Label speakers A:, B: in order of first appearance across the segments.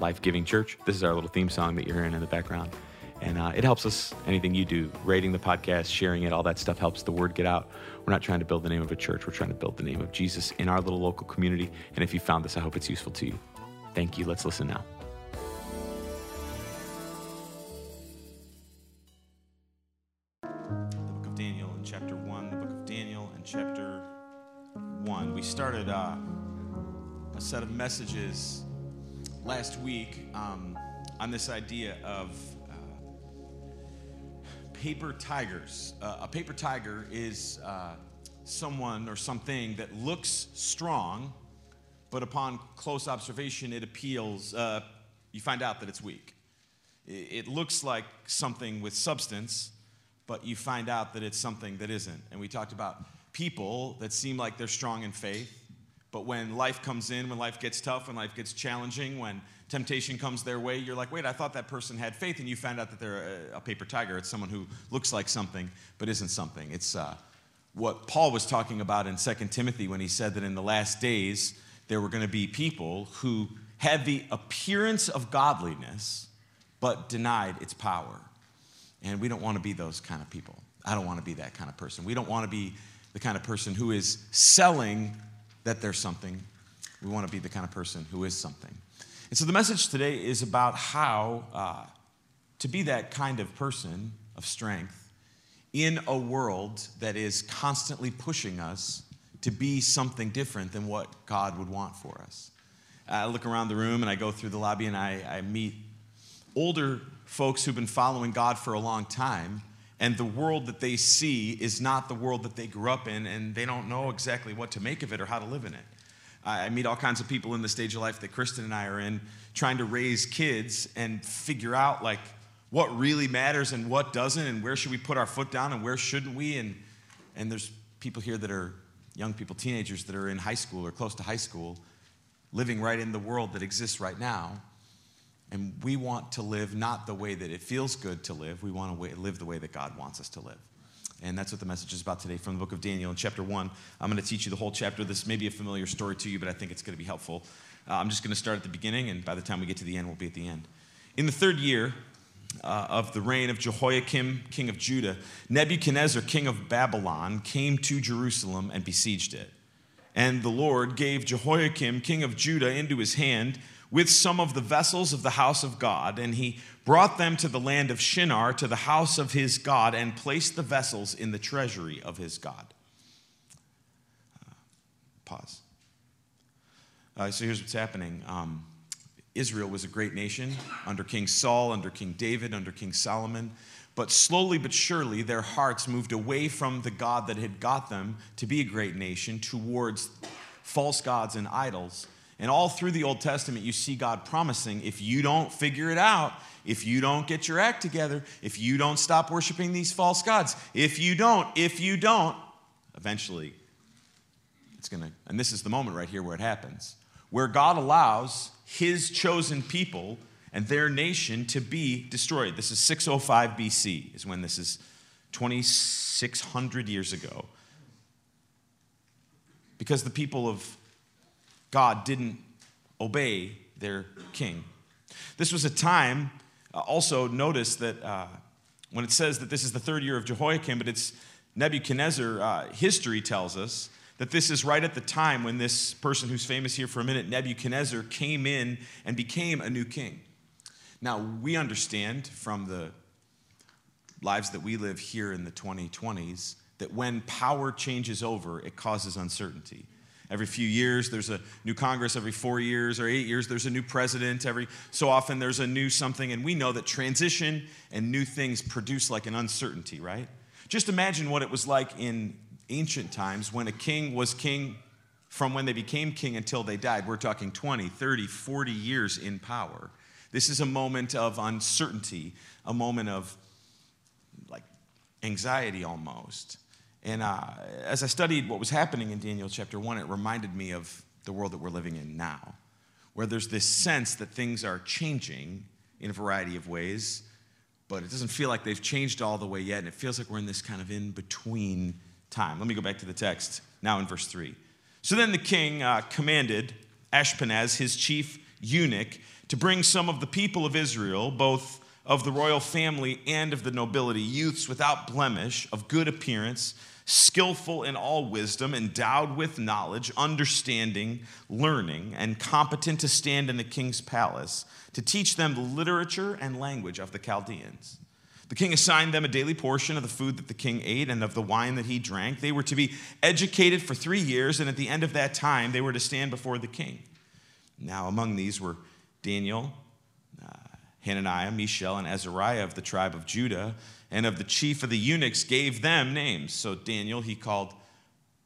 A: life giving church. This is our little theme song that you're hearing in the background. And uh, it helps us, anything you do, rating the podcast, sharing it, all that stuff helps the word get out. We're not trying to build the name of a church, we're trying to build the name of Jesus in our little local community. And if you found this, I hope it's useful to you. Thank you. Let's listen now. The book of Daniel in chapter 1, the book of Daniel in chapter 1. We started uh, a set of messages last week um, on this idea of uh, paper tigers. Uh, a paper tiger is uh, someone or something that looks strong, but upon close observation, it appeals, uh, you find out that it's weak. It, it looks like something with substance, but you find out that it's something that isn't. And we talked about people that seem like they're strong in faith but when life comes in, when life gets tough, when life gets challenging, when temptation comes their way, you're like, wait, I thought that person had faith, and you found out that they're a, paper tiger. It's someone who looks like something, but isn't something. It's uh, what Paul was talking about in 2 Timothy when he said that in the last days, there were going to be people who had the appearance of godliness, but denied its power. And we don't want to be those kind of people. I don't want to be that kind of person. We don't want to be the kind of person who is selling that there's something. We want to be the kind of person who is something. And so the message today is about how uh, to be that kind of person of strength in a world that is constantly pushing us to be something different than what God would want for us. I look around the room and I go through the lobby and I, I meet older folks who've been following God for a long time and the world that they see is not the world that they grew up in, and they don't know exactly what to make of it or how to live in it. I meet all kinds of people in the stage of life that Kristen and I are in, trying to raise kids and figure out like what really matters and what doesn't, and where should we put our foot down and where shouldn't we. And and there's people here that are young people, teenagers that are in high school or close to high school, living right in the world that exists right now. And we want to live not the way that it feels good to live, we want to live the way that God wants us to live. And that's what the message is about today from the book of Daniel in chapter 1. I'm going to teach you the whole chapter. This may be a familiar story to you, but I think it's going to be helpful. Uh, I'm just going to start at the beginning, and by the time we get to the end, we'll be at the end. In the third year uh, of the reign of Jehoiakim, king of Judah, Nebuchadnezzar, king of Babylon, came to Jerusalem and besieged it. And the Lord gave Jehoiakim, king of Judah, into his hand with some of the vessels of the house of God, and he brought them to the land of Shinar, to the house of his God, and placed the vessels in the treasury of his God. Uh, pause. Uh, so here's what's happening. Um, Israel was a great nation under King Saul, under King David, under King Solomon. But slowly but surely, their hearts moved away from the God that had got them to be a great nation towards false gods and idols. And all through the Old Testament, you see God promising if you don't figure it out, if you don't get your act together, if you don't stop worshiping these false gods, if you don't, if you don't, eventually it's going to, and this is the moment right here where it happens, where God allows his chosen people and their nation to be destroyed. This is 605 BC, is when this is 2,600 years ago. Because the people of God didn't obey their king. This was a time, uh, also notice that uh, when it says that this is the third year of Jehoiakim, but it's Nebuchadnezzar, uh, history tells us that this is right at the time when this person who's famous here for a minute, Nebuchadnezzar, came in and became a new king. Now, we understand from the lives that we live here in the 2020s that when power changes over, it causes uncertainty. Every few years, there's a new Congress. Every four years or eight years, there's a new president. Every so often, there's a new something. And we know that transition and new things produce like an uncertainty, right? Just imagine what it was like in ancient times when a king was king from when they became king until they died. We're talking 20, 30, 40 years in power. This is a moment of uncertainty, a moment of like anxiety almost. And uh, as I studied what was happening in Daniel chapter 1, it reminded me of the world that we're living in now, where there's this sense that things are changing in a variety of ways, but it doesn't feel like they've changed all the way yet, and it feels like we're in this kind of in between time. Let me go back to the text now in verse 3. So then the king uh, commanded Ashpenaz, his chief eunuch, to bring some of the people of Israel, both of the royal family and of the nobility, youths without blemish, of good appearance, skillful in all wisdom, endowed with knowledge, understanding, learning, and competent to stand in the king's palace, to teach them the literature and language of the Chaldeans. The king assigned them a daily portion of the food that the king ate and of the wine that he drank. They were to be educated for three years, and at the end of that time, they were to stand before the king. Now, among these were Daniel, Hananiah, Mishael, and Azariah of the tribe of Judah, and of the chief of the eunuchs gave them names. So Daniel he called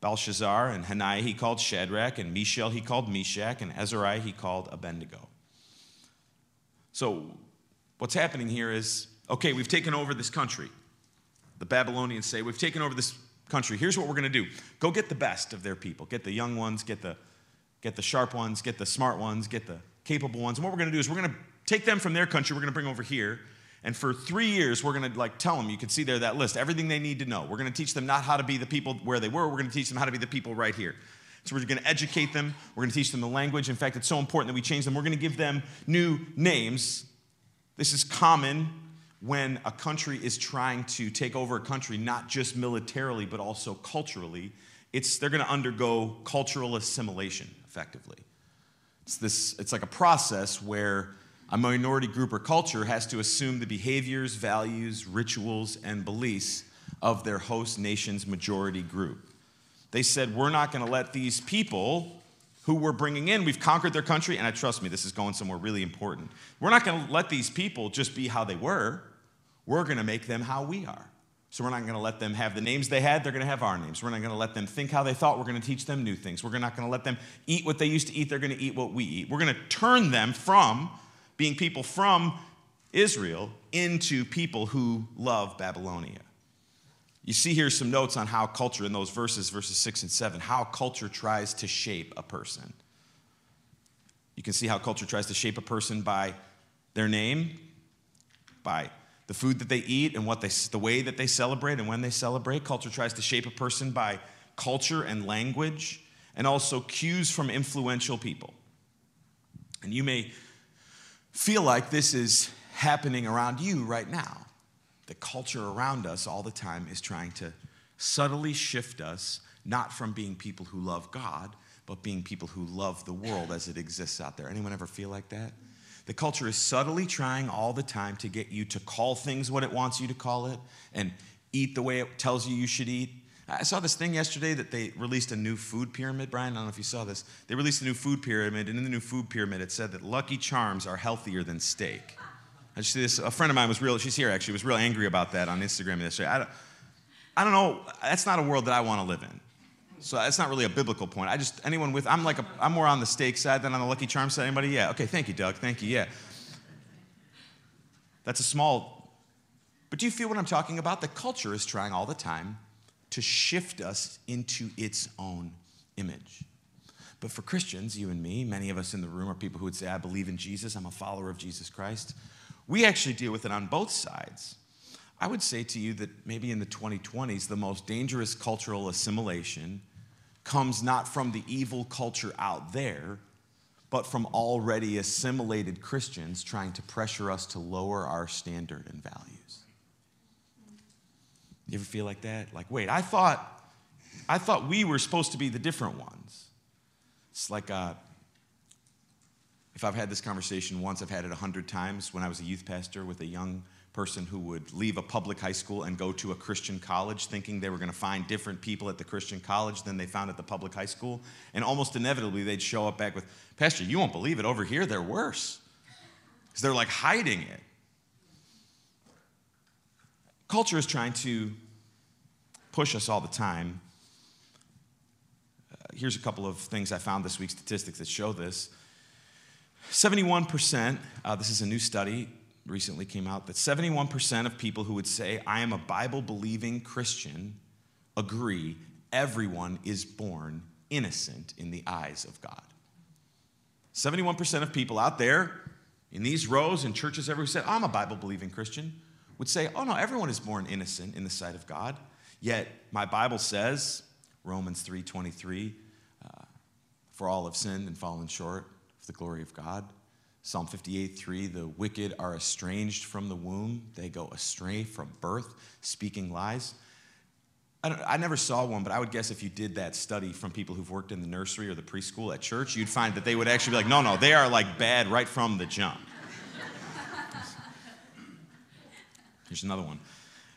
A: Belshazzar, and Hananiah he called Shadrach, and Mishael he called Meshach, and Azariah he called Abednego. So what's happening here is okay, we've taken over this country. The Babylonians say, We've taken over this country. Here's what we're going to do go get the best of their people, get the young ones, get the, get the sharp ones, get the smart ones, get the capable ones. And what we're going to do is we're going to take them from their country, we're going to bring over here. And for three years, we're going to like tell them, you can see there that list, everything they need to know. We're going to teach them not how to be the people where they were, we're going to teach them how to be the people right here. So we're going to educate them, we're going to teach them the language. In fact, it's so important that we change them. We're going to give them new names. This is common when a country is trying to take over a country, not just militarily, but also culturally. It's, they're going to undergo cultural assimilation effectively. It's, this, it's like a process where a minority group or culture has to assume the behaviors, values, rituals, and beliefs of their host nation's majority group. They said, We're not going to let these people who we're bringing in, we've conquered their country, and I trust me, this is going somewhere really important. We're not going to let these people just be how they were. We're going to make them how we are. So we're not going to let them have the names they had, they're going to have our names. We're not going to let them think how they thought, we're going to teach them new things. We're not going to let them eat what they used to eat, they're going to eat what we eat. We're going to turn them from being people from Israel into people who love Babylonia. You see here some notes on how culture in those verses, verses 6 and 7, how culture tries to shape a person. You can see how culture tries to shape a person by their name, by the food that they eat and what they, the way that they celebrate and when they celebrate. Culture tries to shape a person by culture and language, and also cues from influential people. And you may feel like this is happening around you right now. The culture around us all the time is trying to subtly shift us, not from being people who love God, but being people who love the world as it exists out there. Anyone ever feel like that? The culture is subtly trying all the time to get you to call things what it wants you to call it and eat the way it tells you you should eat I saw this thing yesterday that they released a new food pyramid. Brian, I don't know if you saw this. They released a new food pyramid, and in the new food pyramid, it said that Lucky Charms are healthier than steak. I just this. A friend of mine was real. She's here actually. Was real angry about that on Instagram yesterday. I don't, I don't know. That's not a world that I want to live in. So that's not really a biblical point. I just anyone with I'm like a, I'm more on the steak side than on the Lucky Charms side. Anybody? Yeah. Okay. Thank you, Doug. Thank you. Yeah. That's a small. But do you feel what I'm talking about? The culture is trying all the time to shift us into its own image. But for Christians, you and me, many of us in the room are people who would say, I believe in Jesus, I'm a follower of Jesus Christ. We actually deal with it on both sides. I would say to you that maybe in the 2020s, the most dangerous cultural assimilation comes not from the evil culture out there, but from already assimilated Christians trying to pressure us to lower our standard and values. You ever feel like that? Like, wait, I thought, I thought we were supposed to be the different ones. It's like, uh, if I've had this conversation once, I've had it a hundred times when I was a youth pastor with a young person who would leave a public high school and go to a Christian college thinking they were going to find different people at the Christian college than they found at the public high school. And almost inevitably, they'd show up back with, Pastor, you won't believe it. Over here, they're worse. Because they're like hiding it. Culture is trying to push us all the time. Uh, here's a couple of things I found this week, statistics that show this. 71%, uh, this is a new study recently came out, that 71% of people who would say, I am a Bible believing Christian, agree everyone is born innocent in the eyes of God. 71% of people out there in these rows in churches everywhere said, I'm a Bible believing Christian, would say, Oh no, everyone is born innocent in the sight of God. Yet my Bible says, Romans 3:23, uh, for all have sinned and fallen short of the glory of God. Psalm 58 3, the wicked are estranged from the womb. They go astray from birth, speaking lies. I, I, never saw one, but I would guess if you did that study from people who've worked in the nursery or the preschool at church, you'd find that they would actually be like, no, no, they are like bad right from the jump. Here's another one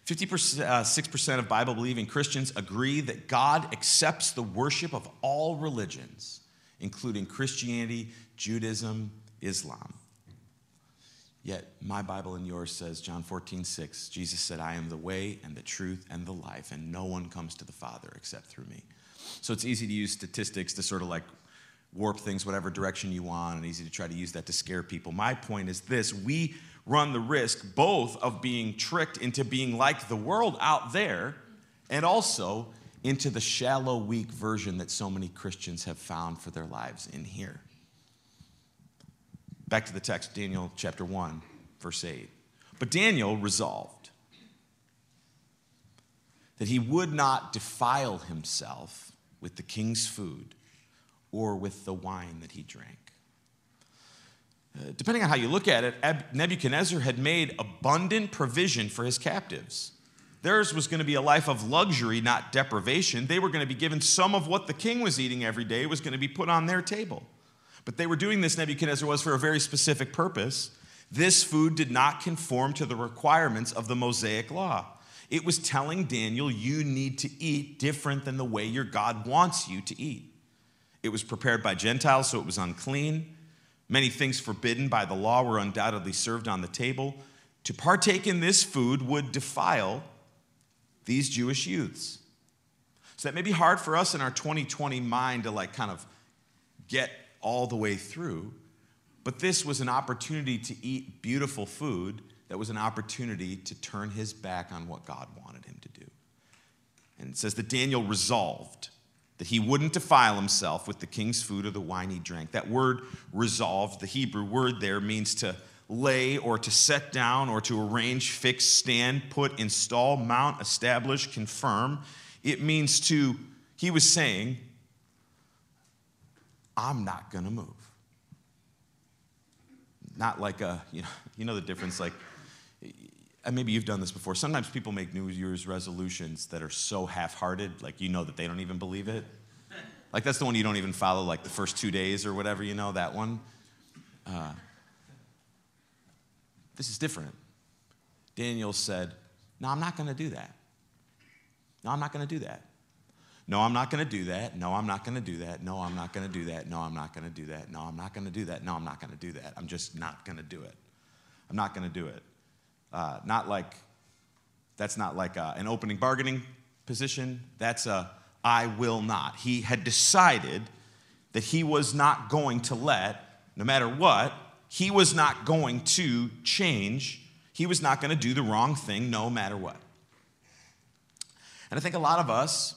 A: 56% uh, of Bible believing Christians agree that God accepts the worship of all religions, including Christianity, Judaism, Islam. Yet my Bible and yours says, John 14, 6, Jesus said, I am the way and the truth and the life, and no one comes to the Father except through me. So it's easy to use statistics to sort of like warp things whatever direction you want, and easy to try to use that to scare people. My point is this we run the risk both of being tricked into being like the world out there and also into the shallow, weak version that so many Christians have found for their lives in here. Back to the text, Daniel chapter 1, verse 8. But Daniel resolved that he would not defile himself with the king's food or with the wine that he drank. Uh, depending on how you look at it, Nebuchadnezzar had made abundant provision for his captives. Theirs was going to be a life of luxury, not deprivation. They were going to be given some of what the king was eating every day was going to be put on their table. But they were doing this, Nebuchadnezzar was, for a very specific purpose. This food did not conform to the requirements of the Mosaic law. It was telling Daniel, you need to eat different than the way your God wants you to eat. It was prepared by Gentiles, so it was unclean. Many things forbidden by the law were undoubtedly served on the table. To partake in this food would defile these Jewish youths. So that may be hard for us in our 2020 mind to like kind of get all the way through. But this was an opportunity to eat beautiful food that was an opportunity to turn his back on what God wanted him to do. And it says that Daniel resolved that he wouldn't defile himself with the king's food or the wine he drank. That word resolved, the Hebrew word there, means to lay or to set down or to arrange, fix, stand, put, install, mount, establish, confirm. It means to, he was saying, I'm not going to move. Not like a, you know, you know the difference, like, maybe you've done this before. Sometimes people make New Year's resolutions that are so half hearted, like you know that they don't even believe it. Like that's the one you don't even follow, like the first two days or whatever, you know, that one. Uh, this is different. Daniel said, No, I'm not going to do that. No, I'm not going to do that. No, I'm not going to do that. No, I'm not going to do that. No, I'm not going to do that. No, I'm not going to do that. No, I'm not going to do that. No, I'm not going to do that. I'm just not going to do it. I'm not going to do it. Uh, not like, that's not like a, uh, an opening bargaining position. That's a, I will not. He had decided that he was not going to let, no matter what, he was not going to change. He was not going to do the wrong thing no matter what. And I think a lot of us,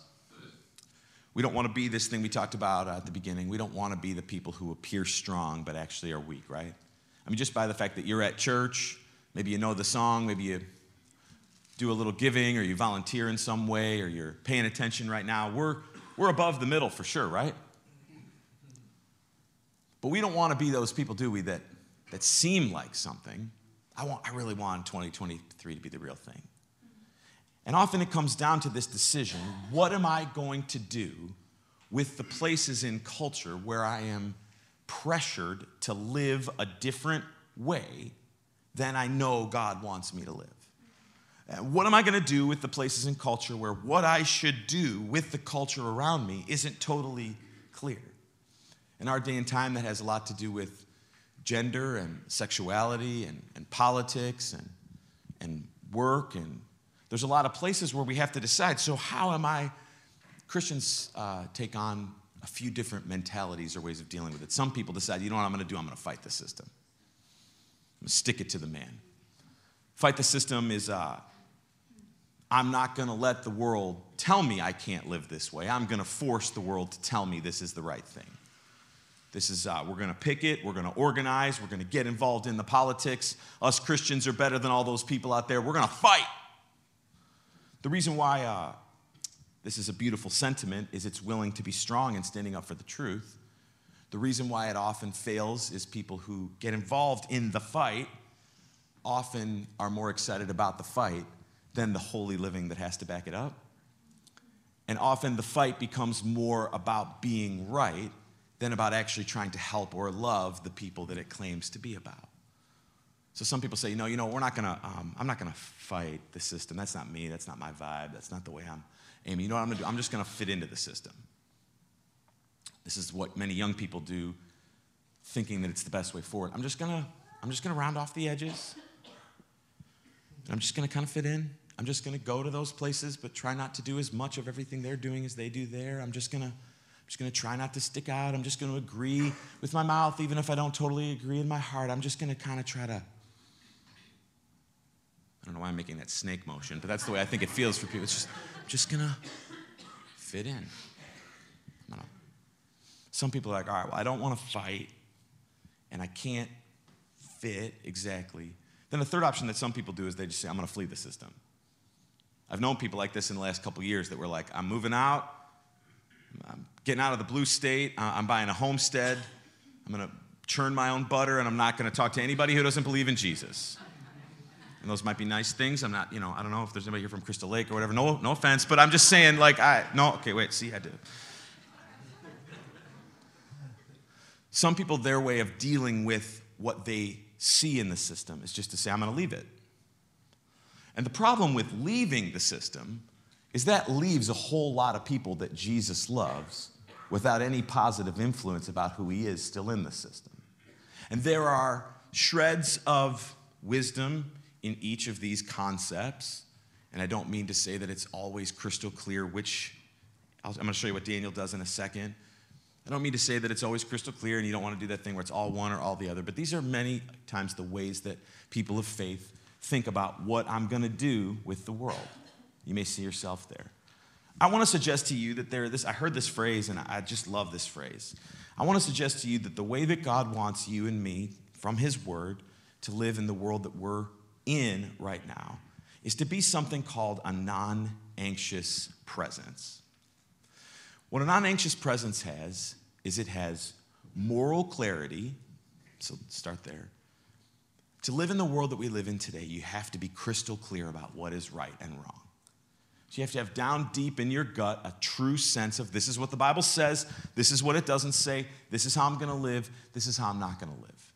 A: we don't want to be this thing we talked about at the beginning. We don't want to be the people who appear strong but actually are weak, right? I mean, just by the fact that you're at church, maybe you know the song, maybe you do a little giving or you volunteer in some way or you're paying attention right now, we're, we're above the middle for sure, right? But we don't want to be those people, do we, that, that seem like something. I, want, I really want 2023 to be the real thing. And often it comes down to this decision what am I going to do with the places in culture where I am pressured to live a different way than I know God wants me to live? And what am I going to do with the places in culture where what I should do with the culture around me isn't totally clear? In our day and time, that has a lot to do with gender and sexuality and, and politics and, and work and there's a lot of places where we have to decide so, how am I? Christians uh, take on a few different mentalities or ways of dealing with it. Some people decide, you know what I'm going to do? I'm going to fight the system. Stick it to the man. Fight the system is uh, I'm not going to let the world tell me I can't live this way. I'm going to force the world to tell me this is the right thing. This is, uh, we're going to pick it, we're going to organize, we're going to get involved in the politics. Us Christians are better than all those people out there. We're going to fight. The reason why uh, this is a beautiful sentiment is it's willing to be strong and standing up for the truth. The reason why it often fails is people who get involved in the fight often are more excited about the fight than the holy living that has to back it up. And often the fight becomes more about being right than about actually trying to help or love the people that it claims to be about. So some people say, no, you know, we're not gonna, um, I'm not gonna fight the system. That's not me. That's not my vibe. That's not the way I'm aiming. You know what I'm gonna do? I'm just gonna fit into the system. This is what many young people do, thinking that it's the best way forward. I'm just gonna, I'm just gonna round off the edges. I'm just gonna kind of fit in. I'm just gonna go to those places, but try not to do as much of everything they're doing as they do there. I'm just gonna I'm just to try not to stick out. I'm just to agree with my mouth, even if I don't totally agree in my heart. I'm just to kind of try to. I don't know why I'm making that snake motion, but that's the way I think it feels for people. It's just, just to fit in. Some people are like, all right, well, I don't want to fight, and I can't fit exactly. Then the third option that some people do is they just say, I'm going to flee the system. I've known people like this in the last couple years that were like, I'm moving out, I'm getting out of the blue state. I'm buying a homestead. I'm going to churn my own butter, and I'm not going to talk to anybody who doesn't believe in Jesus. And those might be nice things. I'm not, you know, I don't know if there's anybody here from Crystal Lake or whatever. No, no offense, but I'm just saying, like, I, no, okay, wait, see, I did. Some people, their way of dealing with what they see in the system is just to say, I'm going to leave it. And the problem with leaving the system is that leaves a whole lot of people that Jesus loves without any positive influence about who he is still in the system. And there are shreds of wisdom in each of these concepts. And I don't mean to say that it's always crystal clear which, I'm going to show you what Daniel does in a second. I don't mean to say that it's always crystal clear and you don't want to do that thing where it's all one or all the other, but these are many times the ways that people of faith think about what I'm going to do with the world. You may see yourself there. I want to suggest to you that there this I heard this phrase and I just love this phrase. I want to suggest to you that the way that God wants you and me from his word to live in the world that we're in right now is to be something called a non-anxious presence. What a non-anxious presence has is it has moral clarity. So start there. To live in the world that we live in today, you have to be crystal clear about what is right and wrong. So you have to have down deep in your gut a true sense of this is what the Bible says, this is what it doesn't say, this is how I'm going to live, this is how I'm not going to live.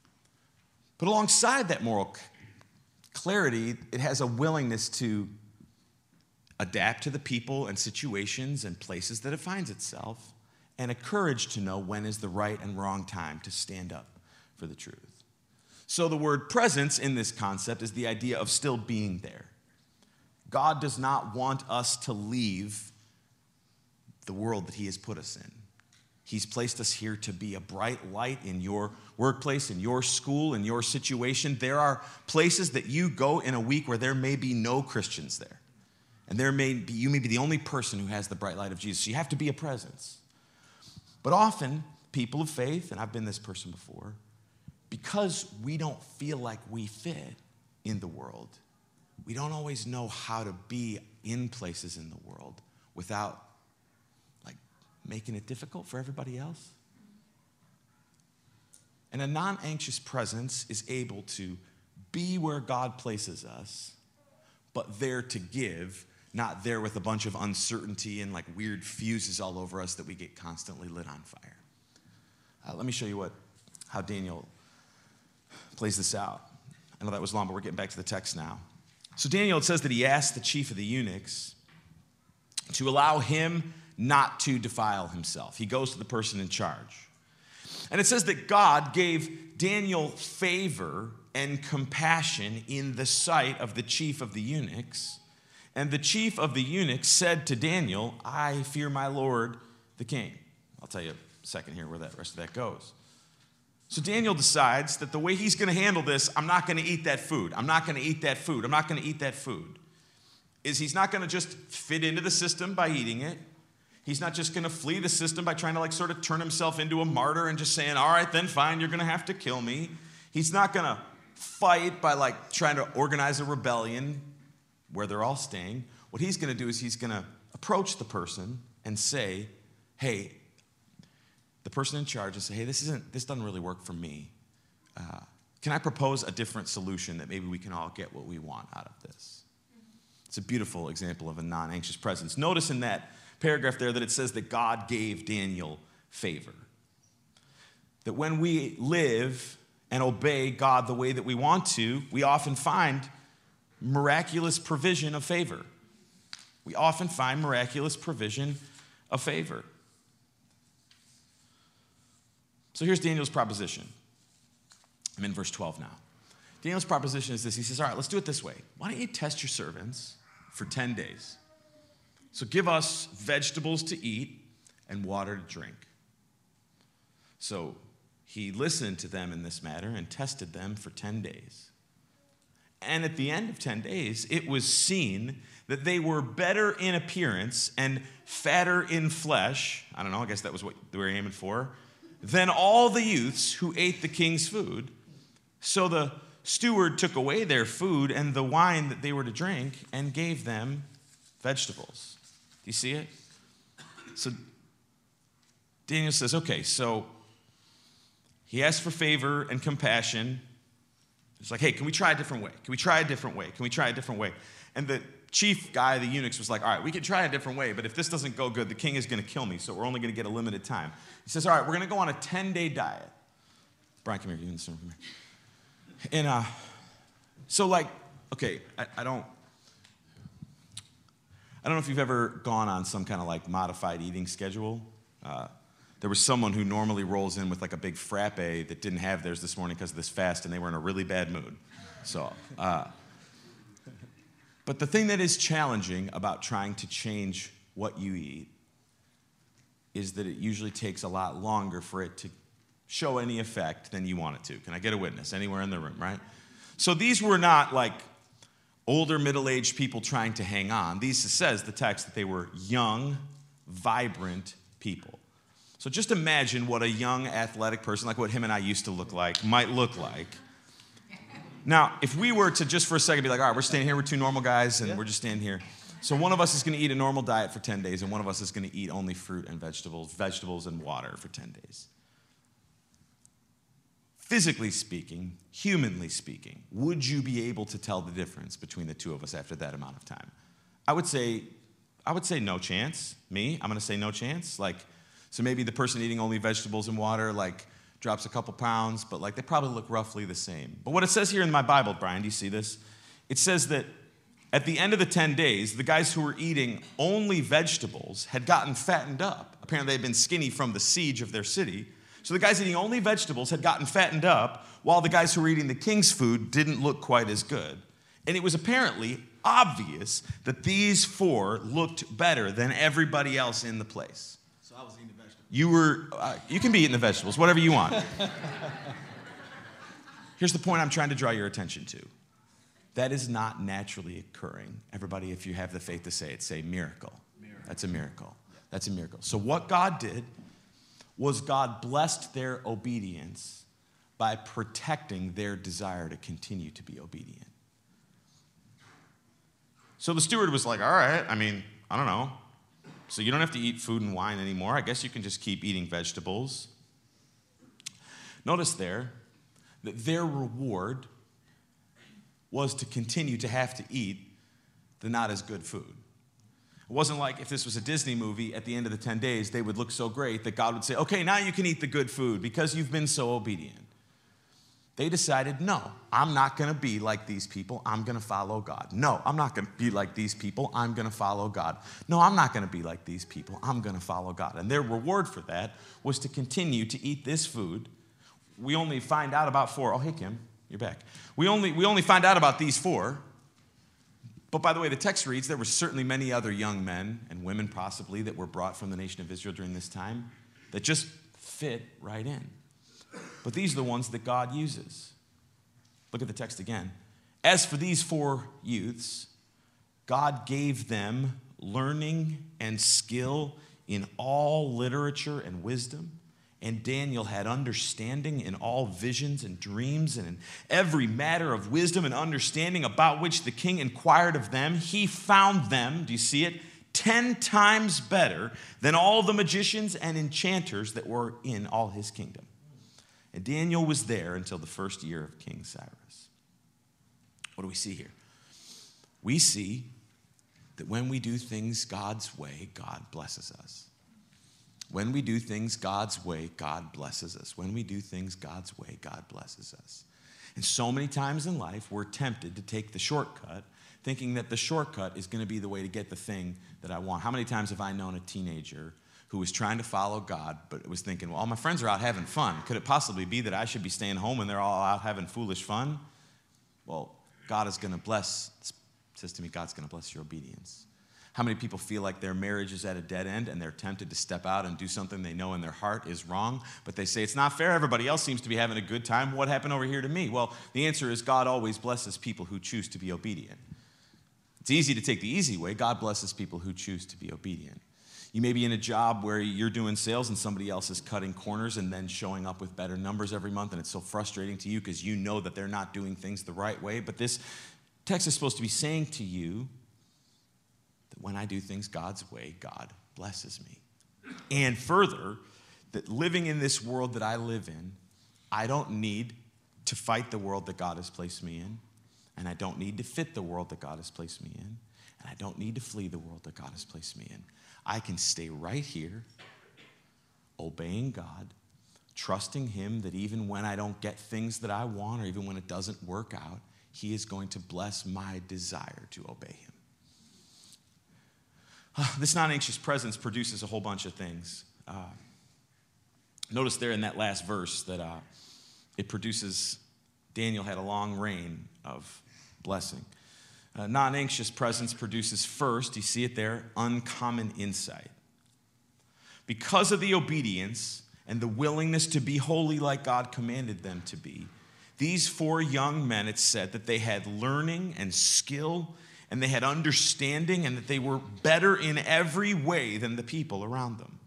A: But alongside that moral clarity, it has a willingness to adapt to the people and situations and places that it finds itself, and a courage to know when is the right and wrong time to stand up for the truth. So, the word presence in this concept is the idea of still being there. God does not want us to leave the world that He has put us in. He's placed us here to be a bright light in your workplace, in your school, in your situation. There are places that you go in a week where there may be no Christians there. And there may be, you may be the only person who has the bright light of Jesus. You have to be a presence. But often, people of faith, and I've been this person before, because we don't feel like we fit in the world, we don't always know how to be in places in the world without like making it difficult for everybody else. And a non anxious presence is able to be where God places us, but there to give, not there with a bunch of uncertainty and like weird fuses all over us that we get constantly lit on fire. Uh, let me show you what, how Daniel plays this out. I know that was long, but we're getting back to the text now. So, Daniel, it says that he asked the chief of the eunuchs to allow him not to defile himself. He goes to the person in charge. And it says that God gave Daniel favor and compassion in the sight of the chief of the eunuchs. And the chief of the eunuchs said to Daniel, I fear my Lord the king. I'll tell you a second here where that rest of that goes. So Daniel decides that the way he's going to handle this, I'm not going to eat that food. I'm not going to eat that food. I'm not going to eat that food. Is he's not going to just fit into the system by eating it. He's not just going to flee the system by trying to like sort of turn himself into a martyr and just saying, "All right, then fine, you're going to have to kill me." He's not going to fight by like trying to organize a rebellion where they're all staying. What he's going to do is he's going to approach the person and say, "Hey, the person in charge and say, hey, this, isn't, this doesn't really work for me. Uh, can I propose a different solution that maybe we can all get what we want out of this? It's a beautiful example of a non anxious presence. Notice in that paragraph there that it says that God gave Daniel favor. That when we live and obey God the way that we want to, we often find miraculous provision of favor. We often find miraculous provision of favor. So here's Daniel's proposition. I'm in verse 12 now. Daniel's proposition is this He says, All right, let's do it this way. Why don't you test your servants for 10 days? So give us vegetables to eat and water to drink. So he listened to them in this matter and tested them for 10 days. And at the end of 10 days, it was seen that they were better in appearance and fatter in flesh. I don't know, I guess that was what they were aiming for than all the youths who ate the king's food. So the steward took away their food and the wine that they were to drink and gave them vegetables. Do you see it? So Daniel says, okay, so he asks for favor and compassion. It's like, hey, can we try a different way? Can we try a different way? Can we try a different way? And the chief guy, the eunuchs, was like, all right, we can try a different way, but if this doesn't go good, the king is going to kill me, so we're only going to get a limited time. He says, all right, we're going to go on a 10 day diet. Brian, come here. You can come here. And uh, so, like, okay, I, I don't. I don't know if you've ever gone on some kind of like modified eating schedule. Uh, there was someone who normally rolls in with like a big frappe that didn't have theirs this morning because of this fast, and they were in a really bad mood. So, uh, but the thing that is challenging about trying to change what you eat is that it usually takes a lot longer for it to show any effect than you want it to. Can I get a witness anywhere in the room, right? So these were not like older middle aged people trying to hang on. These says the text that they were young, vibrant people. So just imagine what a young athletic person, like what him and I used to look like, might look like now, if we were to just for a second be like, all right, we're standing here, we're two normal guys, and yeah. we're just standing here. So one of us is going to eat a normal diet for 10 days, and one of us is going to eat only fruit and vegetables, vegetables and water for 10 days. Physically speaking, humanly speaking, would you be able to tell the difference between the two of us after that amount of time? I would say, I would say no chance. Me, I'm going to say no chance. Like, so maybe the person eating only vegetables and water, like, drops a couple pounds, but like they probably look roughly the same. But what it says here in my Bible, Brian, do you see this? It says that at the end of the 10 days, the guys who were eating only vegetables had gotten fattened up. Apparently, they had been skinny from the siege of their city. So the guys eating only vegetables had gotten fattened up, while the guys who were eating the king's food didn't look quite as good. And it was apparently obvious that these four looked better than everybody else in the place.
B: So I was eating
A: you were, uh, you can be eating the vegetables, whatever you want. Here's the point I'm trying to draw your attention to. That is not naturally occurring. Everybody, if you have the faith to say it, say miracle. miracle. That's a miracle. That's a miracle. So, what God did was God blessed their obedience by protecting their desire to continue to be obedient. So the steward was like, All right, I mean, I don't know. So you don't have to eat food and wine anymore. I guess you can just keep eating vegetables. Notice there that their reward was to continue to have to eat the not as good food. It wasn't like if this was a Disney movie, at the end of the 10 days, they would look so great that God would say, okay, now you can eat the good food because you've been so obedient. They decided, no, I'm not going to be like these people. I'm going to follow God. No, I'm not going to be like these people. I'm going to follow God. No, I'm not going to be like these people. I'm going to follow God. And their reward for that was to continue to eat this food. We only find out about four. Oh, hey, Kim, you're back. We only, we only find out about these four. But by the way, the text reads there were certainly many other young men and women, possibly, that were brought from the nation of Israel during this time that just fit right in. But these are the ones that God uses. Look at the text again. As for these four youths, God gave them learning and skill in all literature and wisdom. And Daniel had understanding in all visions and dreams and in every matter of wisdom and understanding about which the king inquired of them. He found them, do you see it? Ten times better than all the magicians and enchanters that were in all his kingdom. And Daniel was there until the first year of King Cyrus. What do we see here? We see that when we do things God's way, God blesses us. When we do things God's way, God blesses us. When we do things God's way, God blesses us. And so many times in life, we're tempted to take the shortcut, thinking that the shortcut is going to be the way to get the thing that I want. How many times have I known a teenager who was trying to follow God, but was thinking, well, all my friends are out having fun. Could it possibly be that I should be staying home and they're all out having foolish fun? Well, God is going to bless, says to me, God's going to bless your obedience. How many people feel like their marriage is at a dead end and they're tempted to step out and do something they know in their heart is wrong, but they say, It's not fair. Everybody else seems to be having a good time. What happened over here to me? Well, the answer is God always blesses people who choose to be obedient. It's easy to take the easy way. God blesses people who choose to be obedient. You may be in a job where you're doing sales and somebody else is cutting corners and then showing up with better numbers every month, and it's so frustrating to you because you know that they're not doing things the right way. But this text is supposed to be saying to you that when I do things God's way, God blesses me. And further, that living in this world that I live in, I don't need to fight the world that God has placed me in, and I don't need to fit the world that God has placed me in, and I don't need to flee the world that God has placed me in. I can stay right here, obeying God, trusting Him that even when I don't get things that I want, or even when it doesn't work out, He is going to bless my desire to obey Him. This non anxious presence produces a whole bunch of things. Uh, notice there in that last verse that uh, it produces, Daniel had a long reign of blessing. Uh, non anxious presence produces first, you see it there, uncommon insight. Because of the obedience and the willingness to be holy like God commanded them to be, these four young men, it said that they had learning and skill and they had understanding and that they were better in every way than the people around them.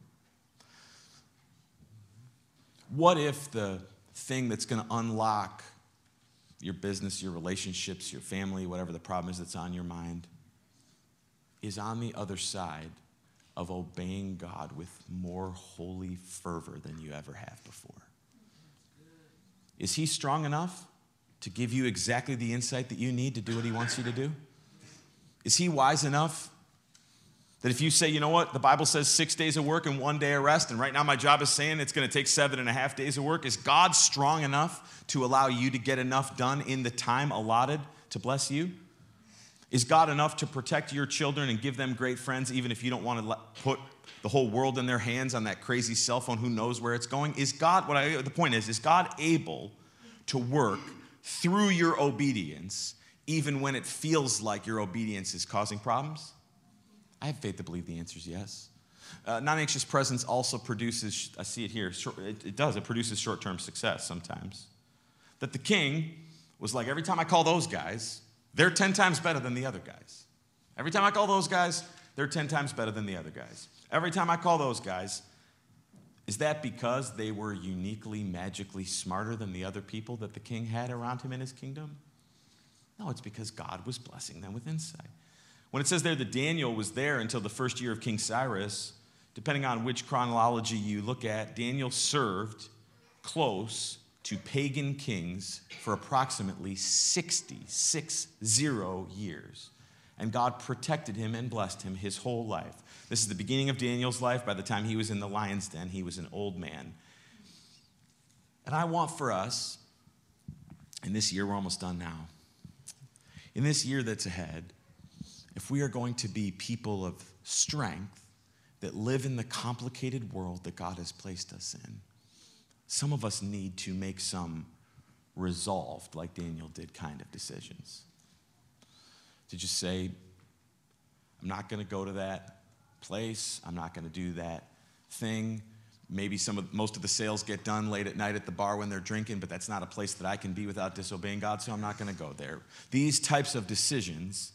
A: What if the thing that's going to unlock your business, your relationships, your family, whatever the problem is that's on your mind, is on the other side of obeying God with more holy fervor than you ever have before. Is He strong enough to give you exactly the insight that you need to do what He wants you to do? Is He wise enough that if you say, you know what, the Bible says six days of work and one day of rest, and right now my job is saying it's going to take seven and a half days of work, is God strong enough to allow you to get enough done in the time allotted to bless you? Is God enough to protect your children and give them great friends, even if you don't want to put the whole world in their hands on that crazy cell phone? Who knows where it's going? Is God, what I, the point is, is God able to work through your obedience, even when it feels like your obedience is causing problems? I have faith to believe the answer is yes. Uh, non anxious presence also produces, I see it here, it, it does, it produces short term success sometimes. That the king was like, every time I call those guys, they're 10 times better than the other guys. Every time I call those guys, they're 10 times better than the other guys. Every time I call those guys, is that because they were uniquely, magically smarter than the other people that the king had around him in his kingdom? No, it's because God was blessing them with insight. When it says there that Daniel was there until the first year of King Cyrus, depending on which chronology you look at, Daniel served close to pagan kings for approximately 60, six zero years. And God protected him and blessed him his whole life. This is the beginning of Daniel's life. By the time he was in the lion's den, he was an old man. And I want for us, in this year, we're almost done now, in this year that's ahead, if we are going to be people of strength that live in the complicated world that God has placed us in, some of us need to make some resolved, like Daniel did, kind of decisions. To just say, I'm not going to go to that place, I'm not going to do that thing Maybe some of most of the sales get done late at night at the bar when they're drinking, but that's not a place that I can be without disobeying God, so I'm not going to go there. These types of decisions,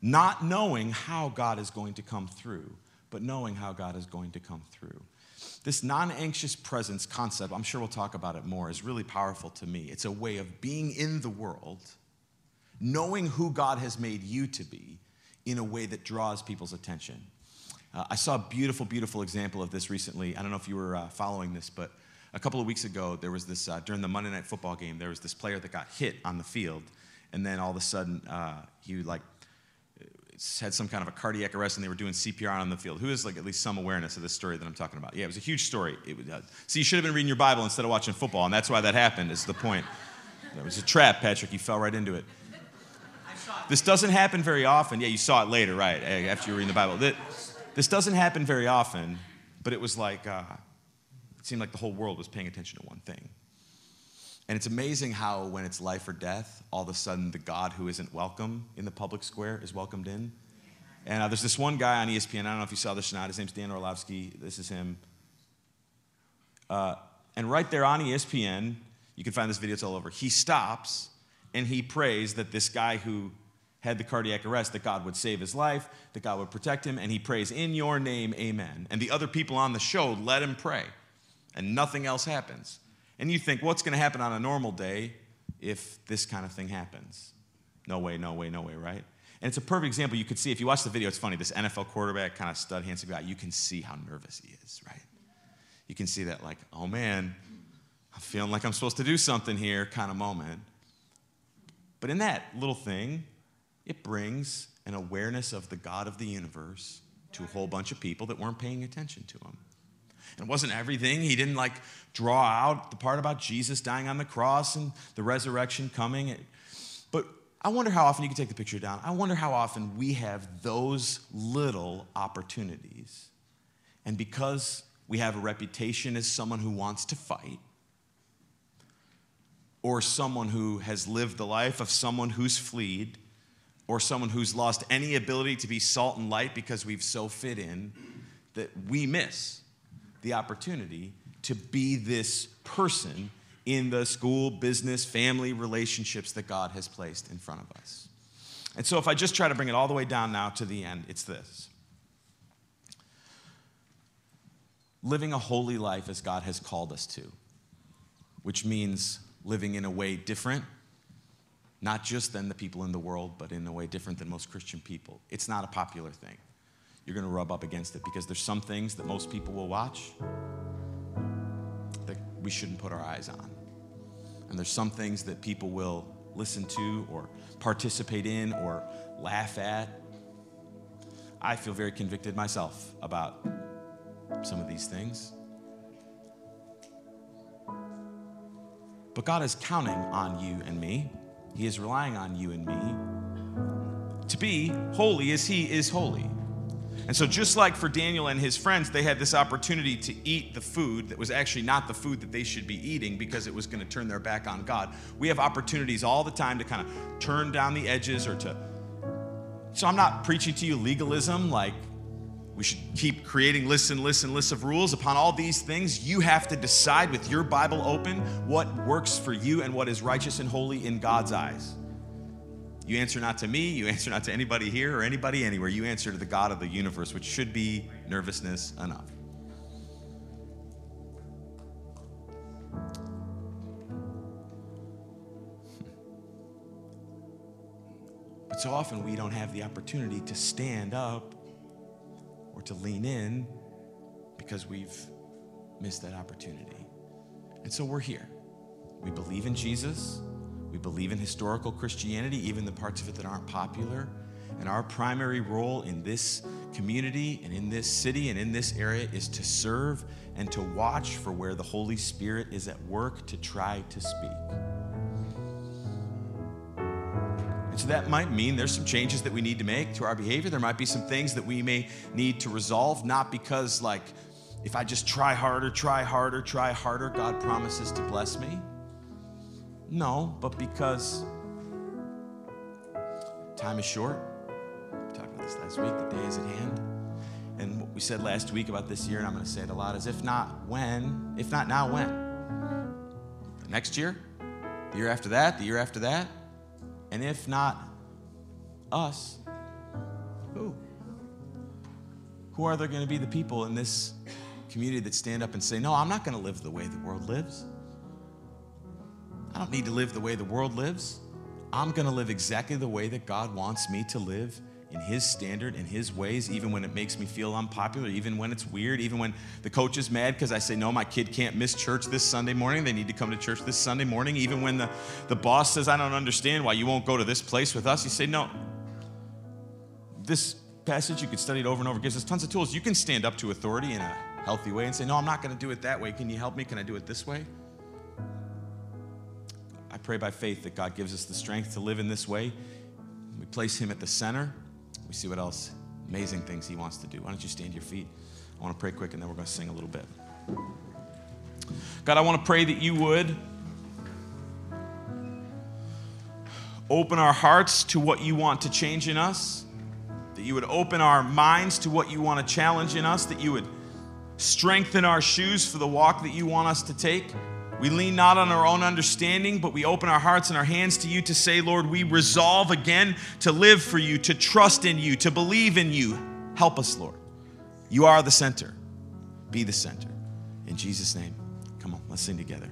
A: not knowing how God is going to come through, but knowing how God is going to come through. This non anxious presence concept, I'm sure we'll talk about it more, is really powerful to me. It's a way of being in the world, knowing who God has made you to be in a way that draws people's attention. Uh, I saw a beautiful, beautiful example of this recently. I don't know if you were uh, following this, but a couple of weeks ago, there was this, uh, during the Monday Night Football game, there was this player that got hit on the field, and then all of a sudden, uh, he like had some kind of a cardiac arrest and they were doing CPR on the field. Who has like at least some awareness of this story that I'm talking about? Yeah, it was a huge story. Was, uh, see, you should have been reading your Bible instead of watching football, and that's why that happened, is the point. It was a trap, Patrick. You fell right into it. This doesn't happen very often. Yeah, you saw it later, right, after you were reading the Bible. This doesn't happen very often, but it was like, uh, it seemed like the whole world was paying attention to one thing. And it's amazing how, when it's life or death, all of a sudden the God who isn't welcome in the public square is welcomed in. And uh, there's this one guy on ESPN, I don't know if you saw this or not, his name's Dan Orlovsky. This is him. Uh, and right there on ESPN, you can find this video, it's all over. He stops and he prays that this guy who had the cardiac arrest, that God would save his life, that God would protect him, and he prays, In your name, amen. And the other people on the show let him pray, and nothing else happens. And you think, what's going to happen on a normal day if this kind of thing happens? No way, no way, no way, right? And it's a perfect example. You could see, if you watch the video, it's funny. This NFL quarterback, kind of stud, handsome guy, you can see how nervous he is, right? You can see that, like, oh man, I'm feeling like I'm supposed to do something here kind of moment. But in that little thing, it brings an awareness of the God of the universe to a whole bunch of people that weren't paying attention to him. And it wasn't everything. He didn't like draw out the part about Jesus dying on the cross and the resurrection coming. But I wonder how often, you can take the picture down, I wonder how often we have those little opportunities. And because we have a reputation as someone who wants to fight, or someone who has lived the life of someone who's fleed, or someone who's lost any ability to be salt and light because we've so fit in that we miss the opportunity to be this person in the school, business, family relationships that God has placed in front of us. And so, if I just try to bring it all the way down now to the end, it's this living a holy life as God has called us to, which means living in a way different not just than the people in the world, but in a way different than most Christian people. It's not a popular thing. You're going to rub up against it because there's some things that most people will watch that we shouldn't put our eyes on. And there's some things that people will listen to or participate in or laugh at. I feel very convicted myself about some of these things. But God is counting on you and me he is relying on you and me to be holy as He is holy. And so, just like for Daniel and his friends, they had this opportunity to eat the food that was actually not the food that they should be eating because it was going to turn their back on God. We have opportunities all the time to kind of turn down the edges or to. So, I'm not preaching to you legalism like we should keep creating lists and lists and lists of rules. Upon all these things, you have to decide with your Bible open what works for you and what is righteous and holy in God's eyes. You answer not to me, you answer not to anybody here or anybody anywhere. You answer to the God of the universe, which should be nervousness enough. But so often we don't have the opportunity to stand up or to lean in because we've missed that opportunity. And so we're here. We believe in Jesus. We believe in historical Christianity, even the parts of it that aren't popular. And our primary role in this community and in this city and in this area is to serve and to watch for where the Holy Spirit is at work to try to speak. And so that might mean there's some changes that we need to make to our behavior. There might be some things that we may need to resolve, not because, like, if I just try harder, try harder, try harder, God promises to bless me. No, but because time is short. We talked about this last week, the day is at hand. And what we said last week about this year, and I'm going to say it a lot, is if not when, if not now, when? The Next year? The year after that? The year after that? And if not us, who? Who are there going to be the people in this community that stand up and say, No, I'm not going to live the way the world lives? I don't need to live the way the world lives. I'm going to live exactly the way that God wants me to live in His standard, in His ways, even when it makes me feel unpopular, even when it's weird, even when the coach is mad because I say, no, my kid can't miss church this Sunday morning. They need to come to church this Sunday morning. Even when the, the boss says, I don't understand why you won't go to this place with us, you say, no. This passage, you could study it over and over, gives us tons of tools. You can stand up to authority in a healthy way and say, no, I'm not going to do it that way. Can you help me? Can I do it this way? Pray by faith that God gives us the strength to live in this way. We place Him at the center. We see what else amazing things He wants to do. Why don't you stand to your feet? I want to pray quick and then we're going to sing a little bit. God, I want to pray that you would open our hearts to what you want to change in us, that you would open our minds to what you want to challenge in us, that you would strengthen our shoes for the walk that you want us to take. We lean not on our own understanding, but we open our hearts and our hands to you to say, Lord, we resolve again to live for you, to trust in you, to believe in you. Help us, Lord. You are the center. Be the center. In Jesus' name. Come on, let's sing together.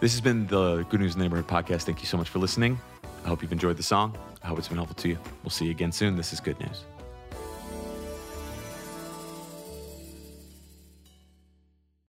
B: This has been the Good News Neighborhood podcast. Thank you so much for listening. I hope you've enjoyed the song. I hope it's been helpful to you. We'll see you again soon. This is Good News.